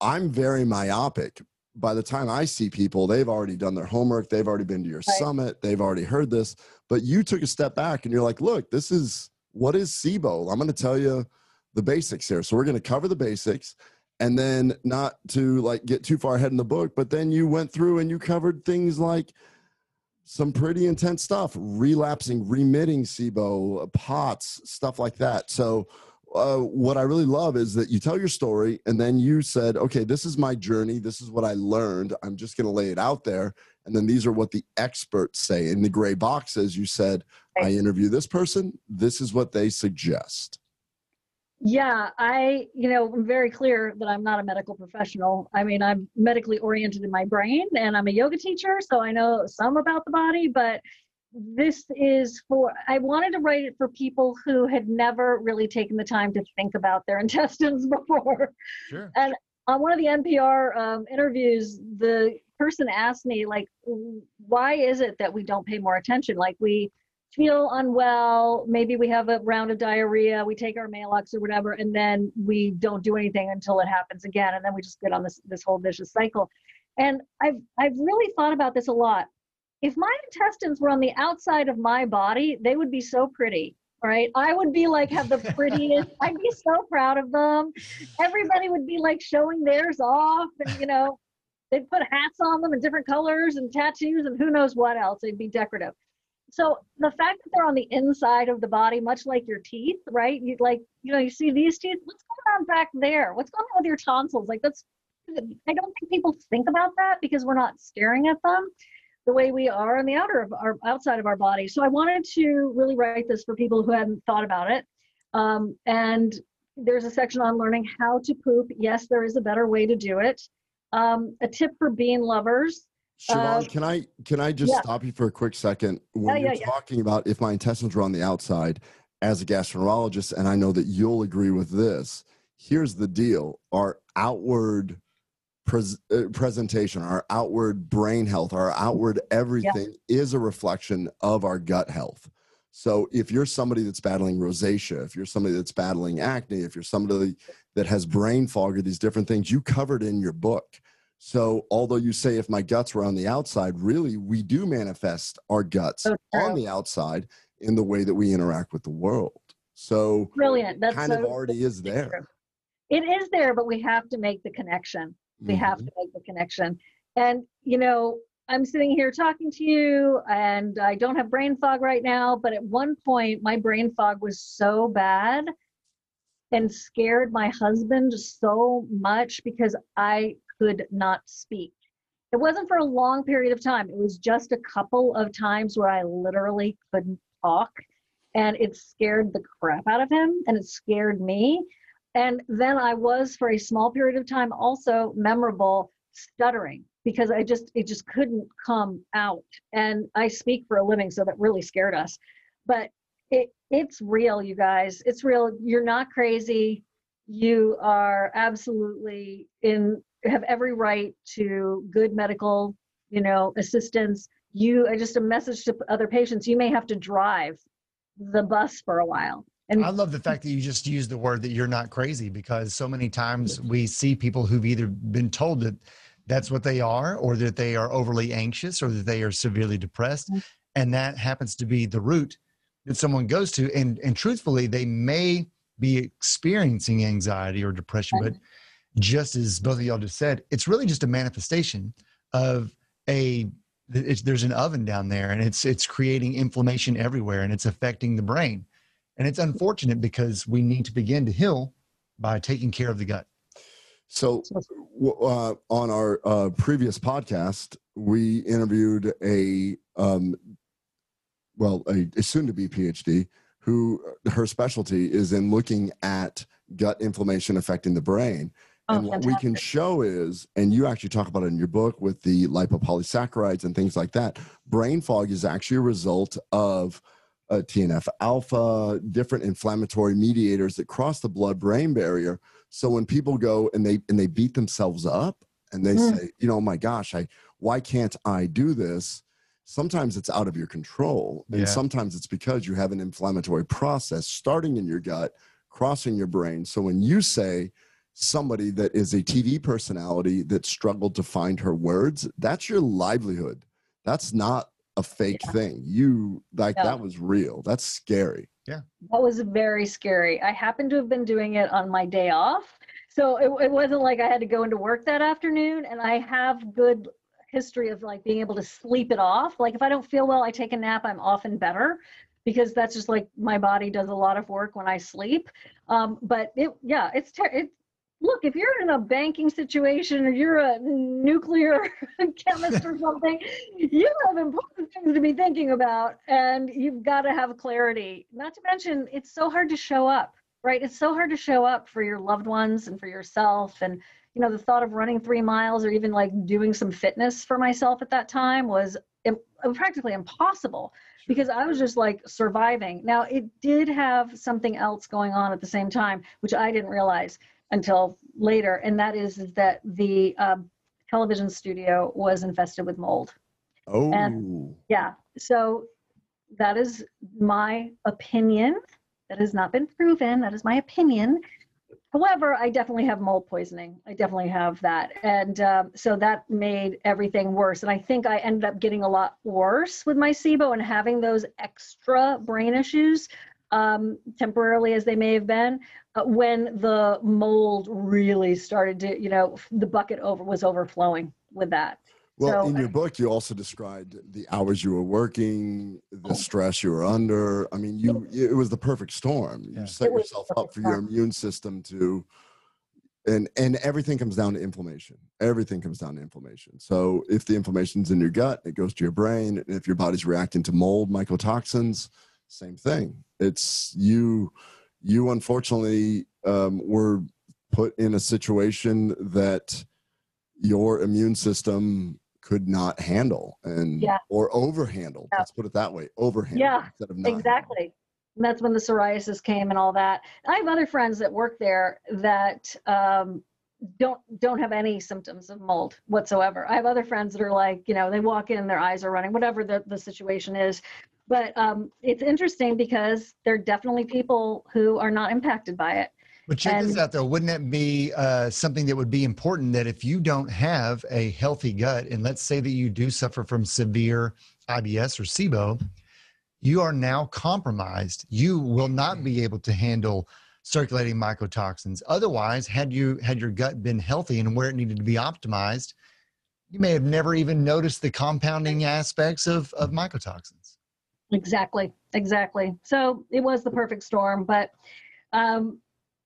I'm very myopic. By the time I see people, they've already done their homework, they've already been to your right. summit, they've already heard this, but you took a step back and you're like, "Look, this is what is SIBO? I'm going to tell you the basics here. So we're going to cover the basics and then not to like get too far ahead in the book but then you went through and you covered things like some pretty intense stuff relapsing remitting sibo uh, pots stuff like that so uh, what i really love is that you tell your story and then you said okay this is my journey. This is what i learned. I'm just going to lay it out there. And then these are what the experts say. In the gray boxes you said i interview this person. This is what they suggest. Yeah, I, you know, I'm very clear that I'm not a medical professional. I mean, I'm medically oriented in my brain and I'm a yoga teacher, so I know some about the body, but this is for, I wanted to write it for people who had never really taken the time to think about their intestines before. Sure. And on one of the NPR um, interviews, the person asked me, like, why is it that we don't pay more attention? Like, we, feel unwell, maybe we have a round of diarrhea, we take our Maalox or whatever, and then we don't do anything until it happens again, and then we just get on this this whole vicious cycle. And I've I've really thought about this a lot. If my intestines were on the outside of my body, they would be so pretty. Right? I would be like have the prettiest. I'd be so proud of them. Everybody would be like showing theirs off, and you know, they'd put hats on them in different colors and tattoos and who knows what else. They'd be decorative. So the fact that they're on the inside of the body, much like your teeth, right? You like, you know, you see these teeth. What's going on back there? What's going on with your tonsils? Like that's. I don't think people think about that because we're not staring at them the way we are on the outer of our outside of our body. So I wanted to really write this for people who hadn't thought about it. Um, and there's a section on learning how to poop. Yes, there is a better way to do it. Um, a tip for bean lovers Shivan, uh, can I can I just yeah. stop you for a quick second? When yeah, you're yeah, talking about if my intestines are on the outside, as a gastroenterologist, and I know that you'll agree with this. Here's the deal: our outward pres- uh, presentation, our outward brain health, our outward everything is a reflection of our gut health. So if you're somebody that's battling rosacea, if you're somebody that's battling acne, if you're somebody that has brain fog or these different things, you covered in your book so, although you say if my guts were on the outside, really we do manifest our guts on the outside in the way that we interact with the world. So brilliant. That's kind so, of already is there. It is there, but we have to make the connection. We have Mhm. to make the connection. And you know, I'm sitting here talking to you, and I don't have brain fog right now. But at one point, my brain fog was so bad and scared my husband so much because I could not speak. It wasn't for a long period of time. It was just a couple of times where I literally couldn't talk. And it scared the crap out of him and it scared me. And then I was, for a small period of time, also memorable stuttering because I just, it just couldn't come out. And I speak for a living, so that really scared us. But it, it's real, you guys. It's real. You're not crazy. You are absolutely in, have every right to good medical, you know, assistance. You, just a message to other patients, you may have to drive the bus for a while. And I love the fact that you just used the word that you're not crazy because so many times we see people who've either been told that that's what they are or that they are overly anxious or that they are severely depressed. Mhm. and that happens to be the root that someone goes to. And and truthfully they may be experiencing anxiety or depression but just as both of y'all just said it's really just a manifestation of a it's, there's an oven down there and it's it's creating inflammation everywhere and it's affecting the brain and it's unfortunate because we need to begin to heal by taking care of the gut. So, uh, on our uh, previous podcast, we interviewed a, um, well, a, a soon to be PhD who her specialty is in looking at gut inflammation affecting the brain. Oh, and what we can show is, and you actually talk about it in your book with the lipopolysaccharides and things like that, brain fog is actually a result of uh, TNF alpha, different inflammatory mediators that cross the blood brain barrier. So when people go and they and they beat themselves up and they Mm. say, you know, my gosh, I why can't I do this? Sometimes it's out of your control, and Yeah. sometimes it's because you have an inflammatory process starting in your gut, crossing your brain. So when you say somebody that is a TV personality that struggled to find her words, that's your livelihood. That's not a fake Yeah. thing. You like Yeah. that was real. That's scary. Yeah. That was very scary. I happened to have been doing it on my day off. So it, it wasn't like I had to go into work that afternoon. And I have good history of like being able to sleep it off. Like if I don't feel well, I take a nap, I'm often better because that's just like my body does a lot of work when I sleep. Um, but it, yeah, it's, ter- it, look, if you're in a banking situation or you're a nuclear chemist or something, you have important things to be thinking about and you've got to have clarity. Not to mention, it's so hard to show up, right? It's so hard to show up for your loved ones and for yourself. And, you know, the thought of running three miles or even like doing some fitness for myself at that time was practically impossible because I was just like surviving. Now, it did have something else going on at the same time, which I didn't realize until later, and that is, that the um, television studio was infested with mold. Oh, Yeah, so that is my opinion. That has not been proven. That is my opinion. However, I definitely have mold poisoning. I definitely have that. And um, so that made everything worse. And I think I ended up getting a lot worse with my SIBO and having those extra brain issues um, temporarily as they may have been uh, when the mold really started to, you know, the bucket over was overflowing with that. well, So, in your uh, book, you also described the hours you were working, the stress you were under. I mean, you it was the perfect storm. You Yeah. set It was the yourself up perfect for your immune system to, and and everything comes down to inflammation. Everything comes down to inflammation. So if the inflammation's in your gut, it goes to your brain, and if your body's reacting to mold, mycotoxins, same thing. It's you. You unfortunately um, were put in a situation that your immune system could not handle and Yeah. or overhandle. Yeah. Let's put it that way. Overhandled Yeah, instead of not. Exactly. And that's when the psoriasis came and all that. I have other friends that work there that um, don't don't have any symptoms of mold whatsoever. I have other friends that are like, you know, they walk in, their eyes are running, whatever the, the situation is. But um, it's interesting because there are definitely people who are not impacted by it. But check this out though, wouldn't it be uh, something that would be important that if you don't have a healthy gut, and let's say that you do suffer from severe IBS or SIBO, you are now compromised. You will not be able to handle circulating mycotoxins. Otherwise, had you had your gut been healthy and where it needed to be optimized, you may have never even noticed the compounding aspects of, of mycotoxins. Exactly, exactly. So it was the perfect storm, but um,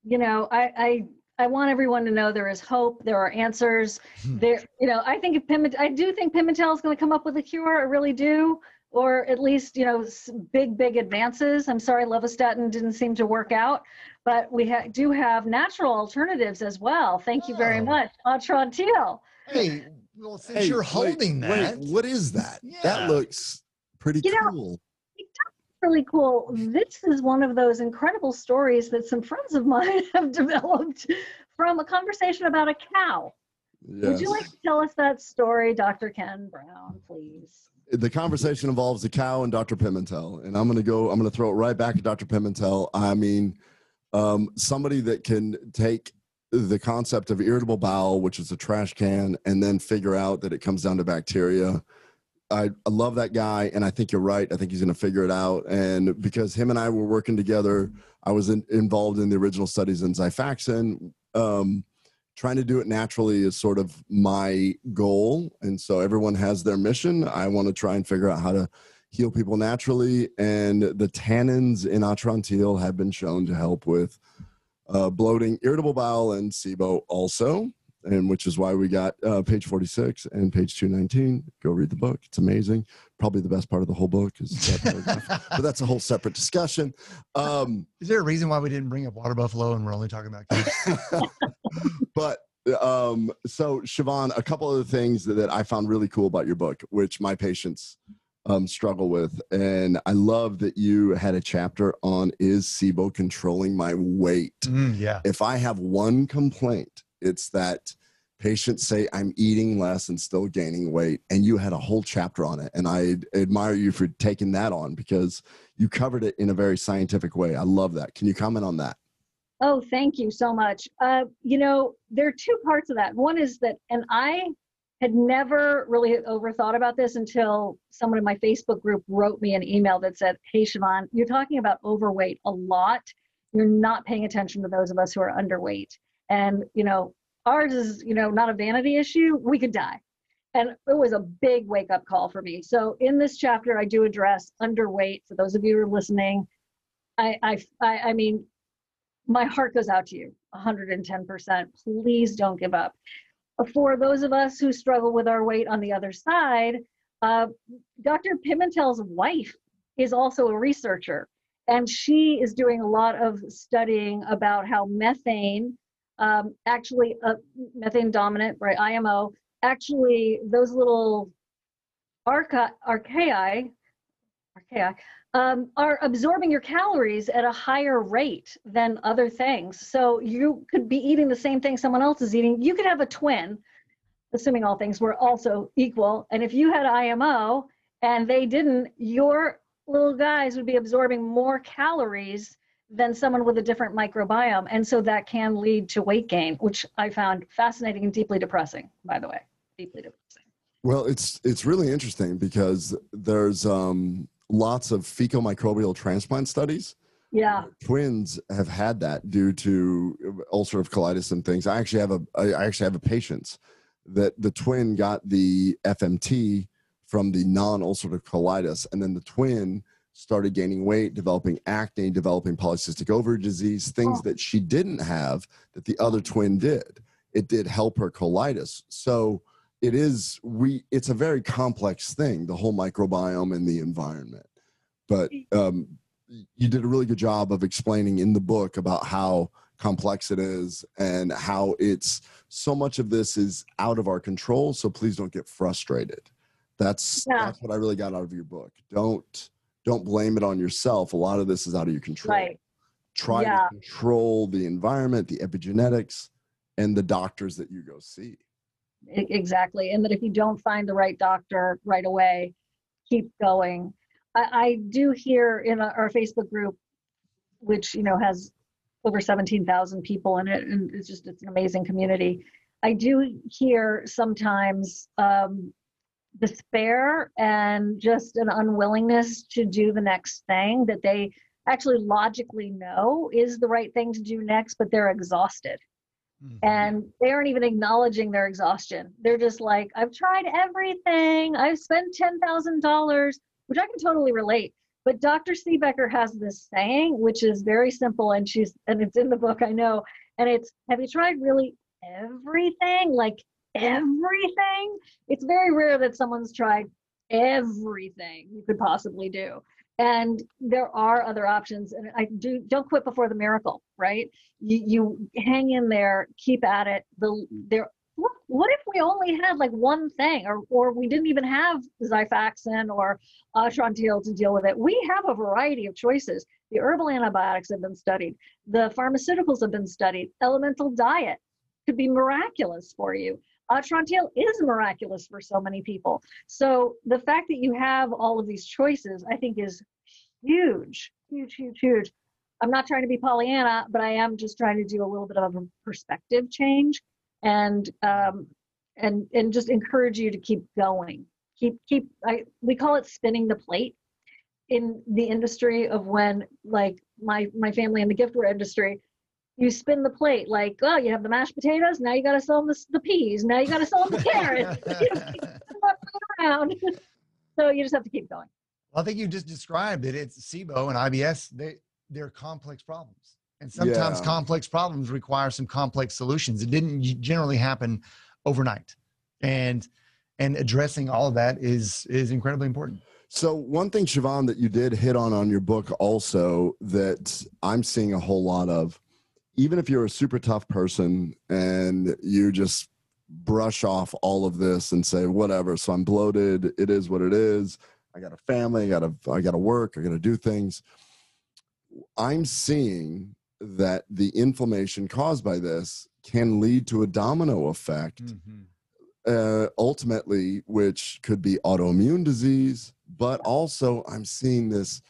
you know, I, I I want everyone to know there is hope. There are answers. Hmm. There, you know, I think if Pimentel, I do think Pimentel is going to come up with a cure. I really do, or at least you know, big big advances. I'm sorry, lovastatin didn't seem to work out, but we ha- do have natural alternatives as well. Thank you very Oh. much, Atrantil. Hey, well, since Hey, you're wait, holding that, Wait, what is that? Yeah. That looks pretty You know- cool. Really cool. This is one of those incredible stories that some friends of mine have developed from a conversation about a cow. Would you like to tell us that story, Dr. Ken Brown, please? the conversation involves a cow and Dr. Pimentel, and I'm going to go. I'm going to throw it right back at Dr. Pimentel. I mean, um, somebody that can take the concept of irritable bowel, which is a trash can, and then figure out that it comes down to bacteria. I, I love that guy, and I think you're right. I think he's going to figure it out. And because him and I were working together, I was in, involved in the original studies in Xifaxan. Um, trying to do it naturally is sort of my goal. And so everyone has their mission. I want to try and figure out how to heal people naturally. And the tannins in Atrantil have been shown to help with uh, bloating, irritable bowel, and SIBO also. And which is why we got uh, page 46 and page 219. Go read the book. It's amazing. Probably the best part of the whole book is that but that's a whole separate discussion. Um, is there a reason why we didn't bring up water buffalo and we're only talking about cows? but um, so Shivan, a couple of the things that, that I found really cool about your book, which my patients um, struggle with, and I love that you had a chapter on is SIBO controlling my weight. Mm, yeah. If I have one complaint, it's that patients say I'm eating less and still gaining weight, and you had a whole chapter on it, and I admire you for taking that on because you covered it in a very scientific way. I love that. Can you comment on that? Oh, thank you so much. Uh, you know, there are two parts of that. One is that, and I had never really overthought about this until someone in my Facebook group wrote me an email that said, Hey, Shivan, you're talking about overweight a lot. You're not paying attention to those of us who are underweight. And, you know, ours is, you know, not a vanity issue. We could die. And it was a big wake up call for me. So in this chapter, I do address underweight. For those of you who are listening, I, I, I, mean, my heart goes out to you 110%. Please don't give up. For those of us who struggle with our weight on the other side, uh, Dr. Pimentel's wife is also a researcher, and she is doing a lot of studying about how methane, um, actually, uh, methane dominant, right, IMO, actually, those little archa- archaei, archaei um, are absorbing your calories at a higher rate than other things. So you could be eating the same thing someone else is eating. You could have a twin, assuming all things were also equal. And if you had IMO and they didn't, your little guys would be absorbing more calories than someone with a different microbiome. And so that can lead to weight gain, which I found fascinating and deeply depressing, by the way. Deeply depressing. Well, it's it's really interesting because there's um, lots of fecal microbial transplant studies. Yeah. Twins have had that due to ulcerative colitis and things. I actually have a I actually have a patient that the twin got the FMT from the non-ulcerative colitis, and then the twin started gaining weight, developing acne, developing polycystic ovary disease, things Oh. that she didn't have that the other twin did. It did help her colitis. So it is we it's a very complex thing the whole microbiome and the environment but um, you did a really good job of explaining in the book about how complex it is and how it's so much of this is out of our control so please don't get frustrated that's Yeah. that's what i really got out of your book don't don't blame it on yourself. A lot of this is out of your control. Right. try Yeah. to control the environment the epigenetics and the doctors that you go see. Exactly and that if you don't find the right doctor right away keep going. I, I do hear in our our facebook group which you know has over 17000 people in it and it's just it's an amazing community. I do hear sometimes um, despair and just an unwillingness to do the next thing that they actually logically know is the right thing to do next, but they're exhausted. Mm-hmm. And they aren't even acknowledging their exhaustion. They're just like, I've tried everything. I've spent $10,000, which I can totally relate. But Dr. Siebecker has this saying, which is very simple, and she's and it's in the book, I know. And it's, have you tried really everything? Like everything? It's very rare that someone's tried everything you could possibly do. And there are other options and i do don't quit before the miracle right? You, you hang in there keep at it. The there what, what if we only had like one thing or or we didn't even have xifaxan or atrantil to deal with it? We have a variety of choices. The herbal antibiotics have been studied. The pharmaceuticals have been studied. Elemental diet could be miraculous for you Atrantil is miraculous for so many people. So the fact that you have all of these choices, I think, is huge, huge, huge, huge. I'm not trying to be Pollyanna, but I am just trying to do a little bit of a perspective change and um, and and just encourage you to keep going. Keep keep. I, we call it spinning the plate in the industry of when like my my family in the giftware industry you spin the plate like oh you have the mashed potatoes now you got to sell them the, the peas now you got to sell them the carrots. Around. So you just have to keep going. Well, i think you just described it it's sibo and ibs they they're complex problems. And sometimes yeah. complex problems require some complex solutions. It didn't generally happen overnight. And and addressing all of that is is incredibly important. So one thing shivan that you did hit on on your book also that i'm seeing a whole lot of even if you're a super tough person and you just brush off all of this and say whatever so i'm bloated it is what it is i got a family i got to i got to work i got to do things i'm seeing that the inflammation caused by this can lead to a domino effect mm-hmm. uh, ultimately which could be autoimmune disease but also i'm seeing this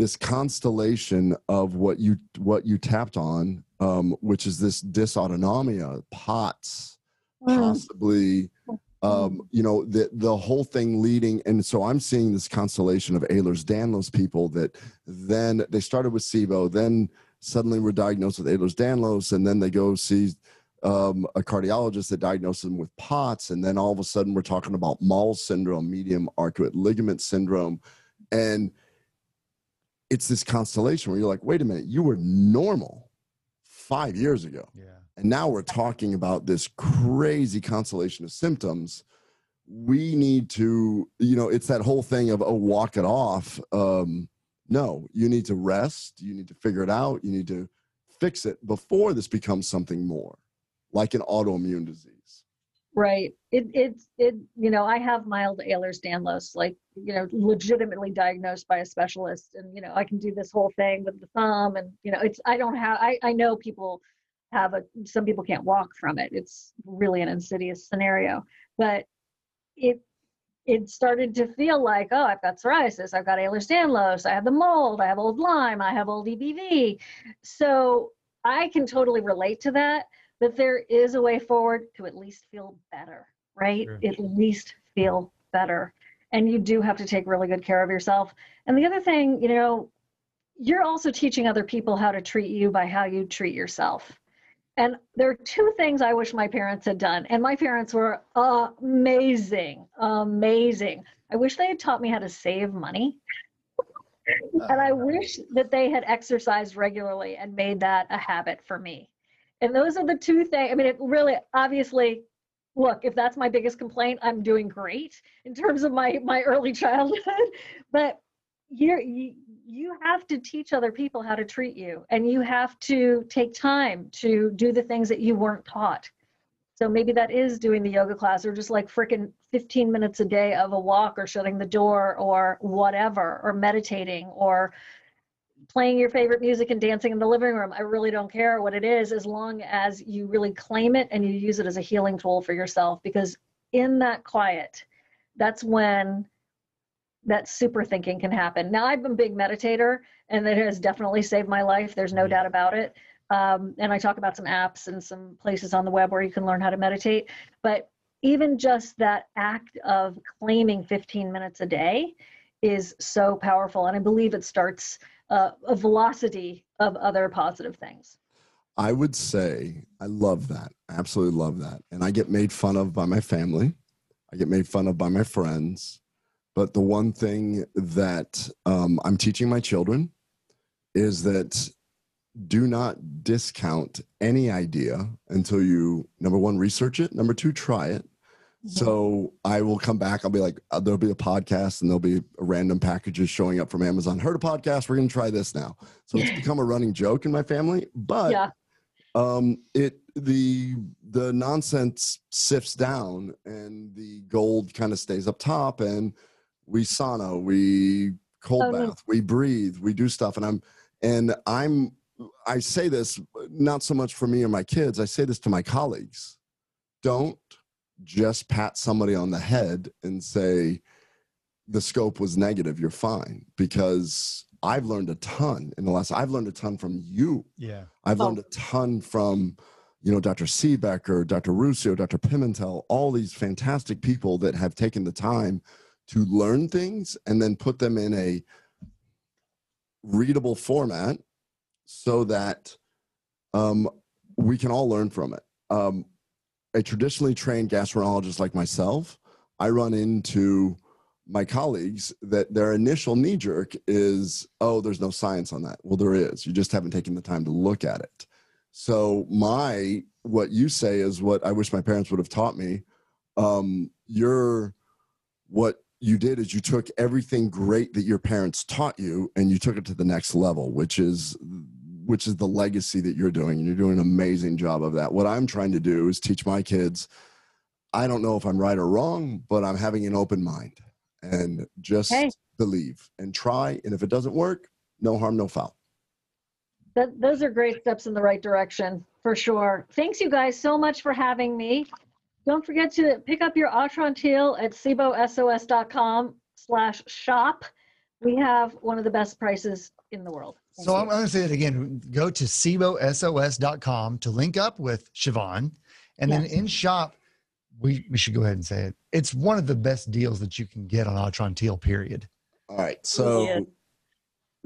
this constellation of what you what you tapped on um, which is this dysautonomia, POTS, mm. possibly, um, you know, the, the whole thing leading. And so I'm seeing this constellation of Ehlers-Danlos people that then they started with SIBO, then suddenly were diagnosed with Ehlers-Danlos, and then they go see um, a cardiologist that diagnosed them with POTS, and then all of a sudden we're talking about MALS syndrome, median arcuate ligament syndrome, and it's this constellation where you're like, wait a minute, you were normal five years ago. Yeah. And now we're talking about this crazy constellation of symptoms. We need to, you know, it's that whole thing of, oh, walk it off. Um, no, you need to rest. You need to figure it out. You need to fix it before this becomes something more like an autoimmune disease. Right. It it's it you know, I have mild Ehlers-Danlos, like, you know, legitimately diagnosed by a specialist. And, you know, I can do this whole thing with the thumb and, you know, it's I don't have I, I know people have a some people can't walk from it. It's really an insidious scenario. But it it started to feel like, oh, I've got psoriasis, I've got Ehlers-Danlos, I have the mold, I have old Lyme, I have old EBV. So I can totally relate to that that there is a way forward to at least feel better, right? Sure. At least feel better. And you do have to take really good care of yourself. And the other thing, you know, you're also teaching other people how to treat you by how you treat yourself. And there are two things I wish my parents had done. And my parents were amazing, amazing. I wish they had taught me how to save money. and I uh-huh. wish that they had exercised regularly and made that a habit for me. And those are the two things. I mean, it really obviously look, if that's my biggest complaint, I'm doing great in terms of my my early childhood. but you're, you you have to teach other people how to treat you, and you have to take time to do the things that you weren't taught. So maybe that is doing the yoga class, or just like freaking 15 minutes a day of a walk, or shutting the door, or whatever, or meditating, or playing your favorite music and dancing in the living room. I really don't care what it is as long as you really claim it and you use it as a healing tool for yourself because in that quiet, that's when that super thinking can happen. Now, I've been a big meditator and it has definitely saved my life. There's no doubt about it. Um, and I talk about some apps and some places on the web where you can learn how to meditate. But even just that act of claiming 15 minutes a day is so powerful. And I believe it starts uh, a velocity of other positive things. I would say I love that. Absolutely love that. And I get made fun of by my family. I get made fun of by my friends. But the one thing that um, I'm teaching my children is that do not discount any idea until you, number one, research it, number two, try it. Mm-hmm. So I will come back. I'll be like, uh, there'll be a podcast and there'll be random packages showing up from Amazon. Heard a podcast. We're going to try this now. So it's become a running joke in my family. But yeah. um, it the the nonsense sifts down and the gold kind of stays up top. And we sauna, we cold oh, bath, we breathe, we do stuff. And I'm and I'm I say this not so much for me or my kids, I say this to my colleagues. Don't just pat somebody on the head and say, the scope was negative, you're fine. Because I've learned a ton in the last, I've learned a ton from you. Yeah. I've oh. learned a ton from, you know, Dr. Siebecker, Dr. Ruscio Dr. Pimentel, all these fantastic people that have taken the time to learn things and then put them in a readable format so that um, we can all learn from it. Um, a traditionally trained gastroenterologist like myself, I run into my colleagues that their initial knee jerk is, oh, there's no science on that. Well, there is. You just haven't taken the time to look at it. So, my, what you say is what I wish my parents would have taught me. Um, you're, what you did is you took everything great that your parents taught you and you took it to the next level, which is which is the legacy that you're doing and you're doing an amazing job of that. What i'm trying to do is teach my kids i don't know if i'm right or wrong but i'm having an open mind and just hey. believe and try and if it doesn't work no harm no foul. That, those are great steps in the right direction for sure. Thanks you guys so much for having me. Don't forget to pick up your Atrantil at sibosos.com slash shop. We have one of the best prices in the world so I'm going to say it again. Go to sibosos.com to link up with Shivan. And then in shop, we, we should go ahead and say it. It's one of the best deals that you can get on Atrantil, period. All right. So yeah.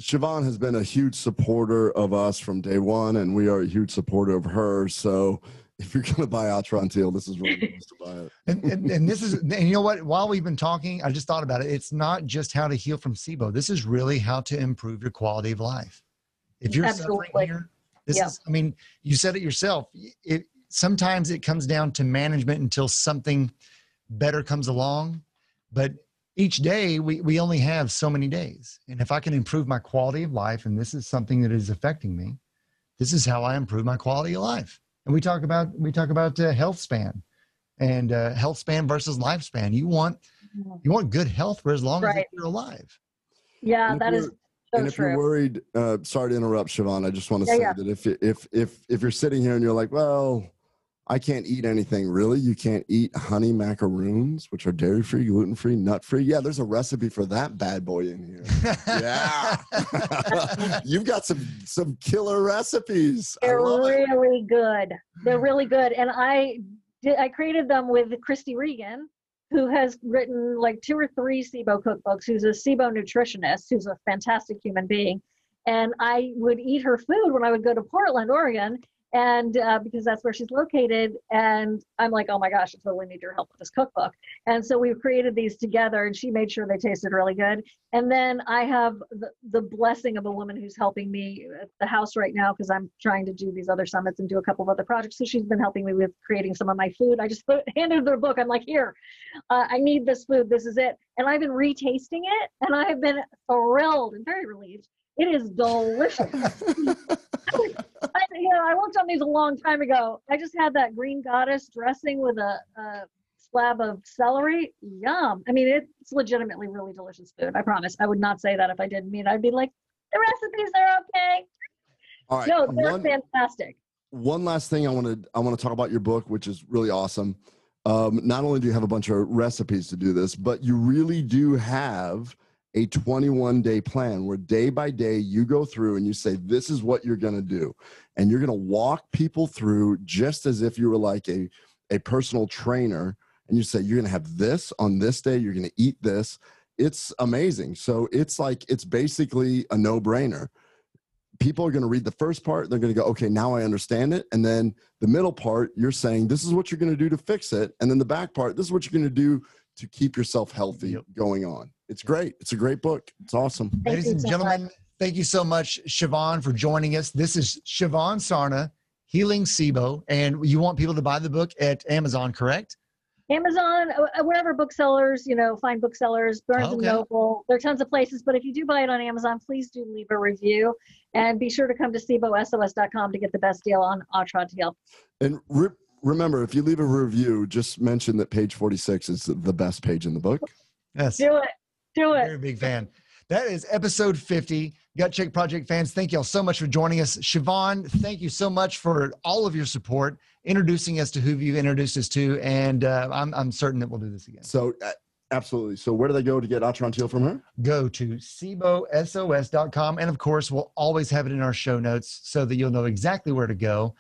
Shivan has been a huge supporter of us from day one, and we are a huge supporter of her. So if you're going to buy Atrantil, this is where to buy it. and, and, and this is, and you know what? While we've been talking, I just thought about it. It's not just how to heal from SIBO. This is really how to improve your quality of life. If you're Absolutely. suffering here, this yeah. is, I mean, you said it yourself. It, sometimes it comes down to management until something better comes along. But each day we, we only have so many days. And if I can improve my quality of life, and this is something that is affecting me, this is how I improve my quality of life and we talk about we talk about uh, health span and uh, health span versus lifespan. You want you want good health for as long right. as you're alive. Yeah, that is. So and if true. you're worried, uh, sorry to interrupt, Shivan. I just want to yeah, say yeah. that if if if if you're sitting here and you're like, well, I can't eat anything really. You can't eat honey macaroons, which are dairy free, gluten free, nut free. Yeah, there's a recipe for that bad boy in here. yeah, you've got some some killer recipes. They're really it. good. They're really good, and I did. I created them with Kristy Regan, who has written like two or three SIBO cookbooks. Who's a SIBO nutritionist, who's a fantastic human being. And I would eat her food when I would go to Portland, Oregon, and uh, because that's where she's located and i'm like oh my gosh i totally need your help with this cookbook. And so we've created these together and she made sure they tasted really good. And then i have the, the blessing of a woman who's helping me at the house right now because i'm trying to do these other summits and do a couple of other projects. So she's been helping me with creating some of my food. I just put, handed her book. I'm like here uh, i need this food. This is it. And i've been retasting it and i've been thrilled and very relieved it is delicious. I, you know, I worked on these a long time ago. I just had that green goddess dressing with a, a slab of celery. Yum. I mean, it's legitimately really delicious food. I promise. I would not say that if I didn't mean. I'd be like, the recipes are okay. All right. No, they're one, fantastic. One last thing I want to I want to talk about your book, which is really awesome. Um, not only do you have a bunch of recipes to do this, but you really do have a 21 day plan where day by day you go through and you say, This is what you're going to do. And you're going to walk people through just as if you were like a, a personal trainer. and you say you're going to have this on this day, you're going to eat this. It's amazing. So it's like it's basically a no-brainer. People are going to read the first part, they're going to go, "Okay, now I understand it." And then the middle part, you're saying, "This is what you're going to do to fix it." And then the back part, this is what you're going to do to keep yourself healthy Yep. going on. It's great. It's a great book. It's awesome. Thank Ladies and so gentlemen, thank you so much, Shivan, for joining us. This is Shivan Sarna, Healing SIBO, and you want people to buy the book at Amazon, correct? Amazon, uh, wherever booksellers, you know, find booksellers, Barnes and Noble. There are tons of places, but if you do buy it on Amazon, please do leave a review and be sure to come to SIBOSOS.com to get the best deal on Atrantil. And re- remember, if you leave a review, just mention that page 46 is the best page in the book. Yes. Do it. Do it. Very big fan. That is episode 50. Gut Check Project fans, thank you all so much for joining us. Shivan, thank you so much for all of your support, introducing us to who you introduced us to, and uh, I'm, I'm certain that we'll do this again. So, uh, absolutely. So, where do they go to get Atrantil from her? Go to SIBOSOS.com, and of course, we'll always have it in our show notes so that you'll know exactly where to go.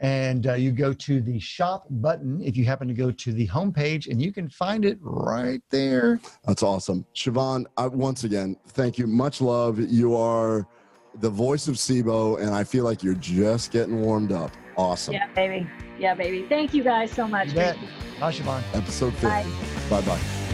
And uh, you go to the shop button if you happen to go to the homepage, and you can find it right there. That's awesome. Shivan, I, once again, thank you. Much love. You are the voice of SIBO, and I feel like you're just getting warmed up. Awesome. Yeah, baby. Yeah, baby. Thank you guys so much. You bet. Bye, Shivan. Episode 50. Bye. Bye bye.